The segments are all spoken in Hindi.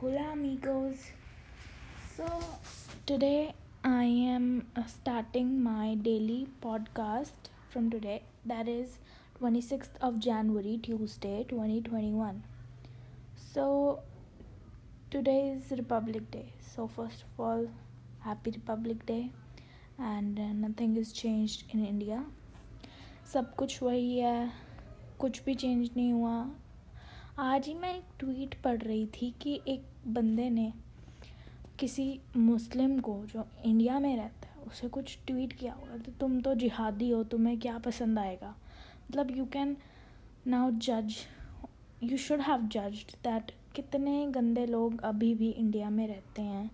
Hola, amigos. So, today I am starting my daily podcast from today, that is 26th of January, Tuesday 2021. So, today is Republic Day. So, first of all, happy Republic Day, and nothing is changed in India. सब कुछ वही है कुछ भी चेंज नहीं हुआ आज ही मैं एक ट्वीट पढ़ रही थी कि एक बंदे ने किसी मुस्लिम को जो इंडिया में रहता है, उसे कुछ ट्वीट किया होगा तो तुम तो जिहादी हो, तुम्हें क्या पसंद आएगा? मतलब यू कैन नाउ जज you should have judged that कितने गंदे लोग अभी भी इंडिया में रहते हैं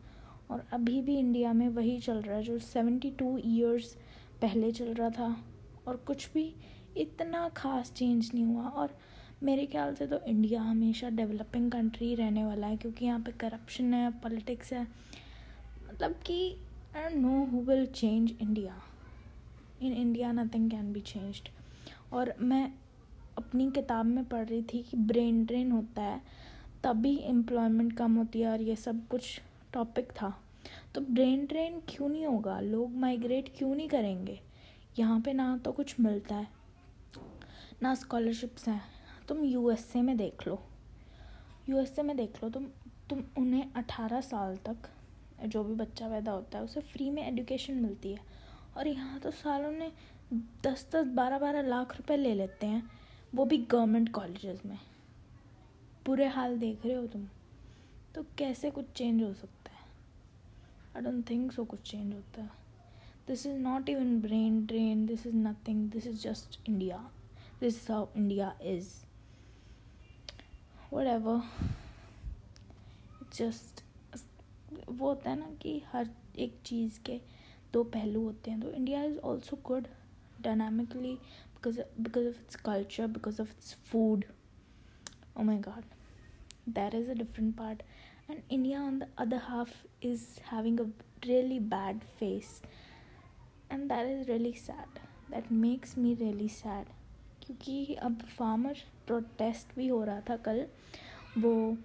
और अभी भी इंडिया में वही चल रहा है जो सेवेंटी टू ईयर्स पहले चल रहा था और कुछ भी इतना ख़ास चेंज नहीं हुआ और मेरे ख्याल से तो इंडिया हमेशा डेवलपिंग कंट्री रहने वाला है, क्योंकि यहाँ पे करप्शन है पॉलिटिक्स है। मतलब कि I know who will change India in India nothing can be changed और मैं अपनी किताब में पढ़ रही थी कि ब्रेन ड्रेन होता है, तभी एम्प्लॉयमेंट कम होती है और ये सब कुछ टॉपिक था। तो ब्रेन ड्रेन क्यों नहीं होगा? लोग माइग्रेट क्यों नहीं करेंगे? यहाँ पे ना तो कुछ मिलता है, ना स्कॉलरशिप्स हैं। तुम यूएसए में देख लो। यूएसए में देख लो, तुम तुम उन्हें अठारह साल तक, जो भी बच्चा पैदा होता है, उसे फ्री में एजुकेशन मिलती है। और यहाँ तो सालों ने दस दस बारह बारह लाख रुपए ले लेते हैं, वो भी गवर्नमेंट कॉलेजेस में। बुरे हाल देख रहे हो तुम। तो कैसे कुछ चेंज हो सकता है? आई डोंट थिंक सो कुछ चेंज होता है। This is not even brain drain this is nothing this is just India this is how India is whatever just वो होता है ना कि हर एक चीज़ के दो पहलू होते हैं तो India is also good dynamically because because of its culture because of its food oh my god that is a different part and india on the other half is having a really bad face and that is really sad that makes me really sad क्योंकि अब फार्मर प्रोटेस्ट भी हो रहा था कल। वो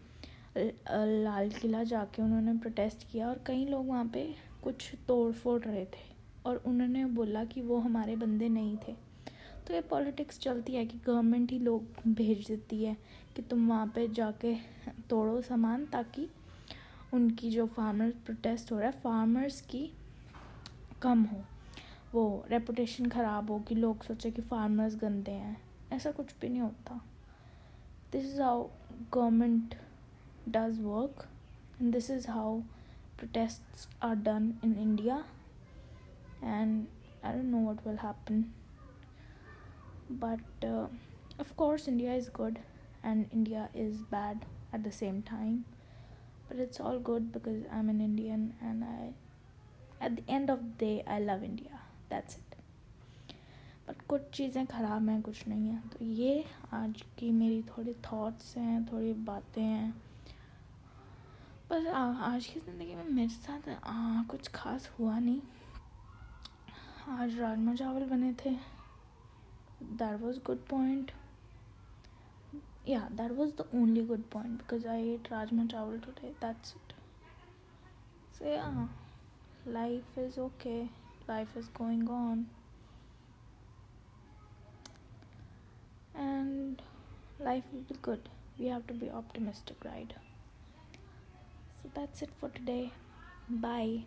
लाल किला जाके उन्होंने प्रोटेस्ट किया और कई लोग वहाँ पे कुछ तोड़ फोड़ रहे थे और उन्होंने बोला कि वो हमारे बंदे नहीं थे। तो ये पॉलिटिक्स चलती है कि गवर्नमेंट ही लोग भेज देती है कि तुम वहाँ पे जाके तोड़ो सामान ताकि उनकी जो फार्मर प्रोटेस्ट हो रहा है फार्मर्स की कम हो। वो रेपुटेशन ख़राब हो कि लोग सोचे कि फार्मर्स गंदे हैं। ऐसा कुछ भी नहीं होता। This is how government does work and this is how protest are done in India and I don't know what will happen but of course India is good and India is bad at the same time but it's all good because I am an Indian and I at the end of the day I love India that's it but कुछ चीज़ें ख़राब हैं कुछ नहीं है। तो ये आज की मेरी थोड़ी थॉट्स हैं थोड़ी बातें हैं। बस आज की ज़िंदगी में मेरे साथ आ, कुछ खास हुआ नहीं। आज राजमा चावल बने थे। दैट वॉज़ गुड पॉइंट या that was the only good point because I ate rajma chawal today that's it so life is okay life is going on. And life will be good. We have to be optimistic right? So that's it for today. Bye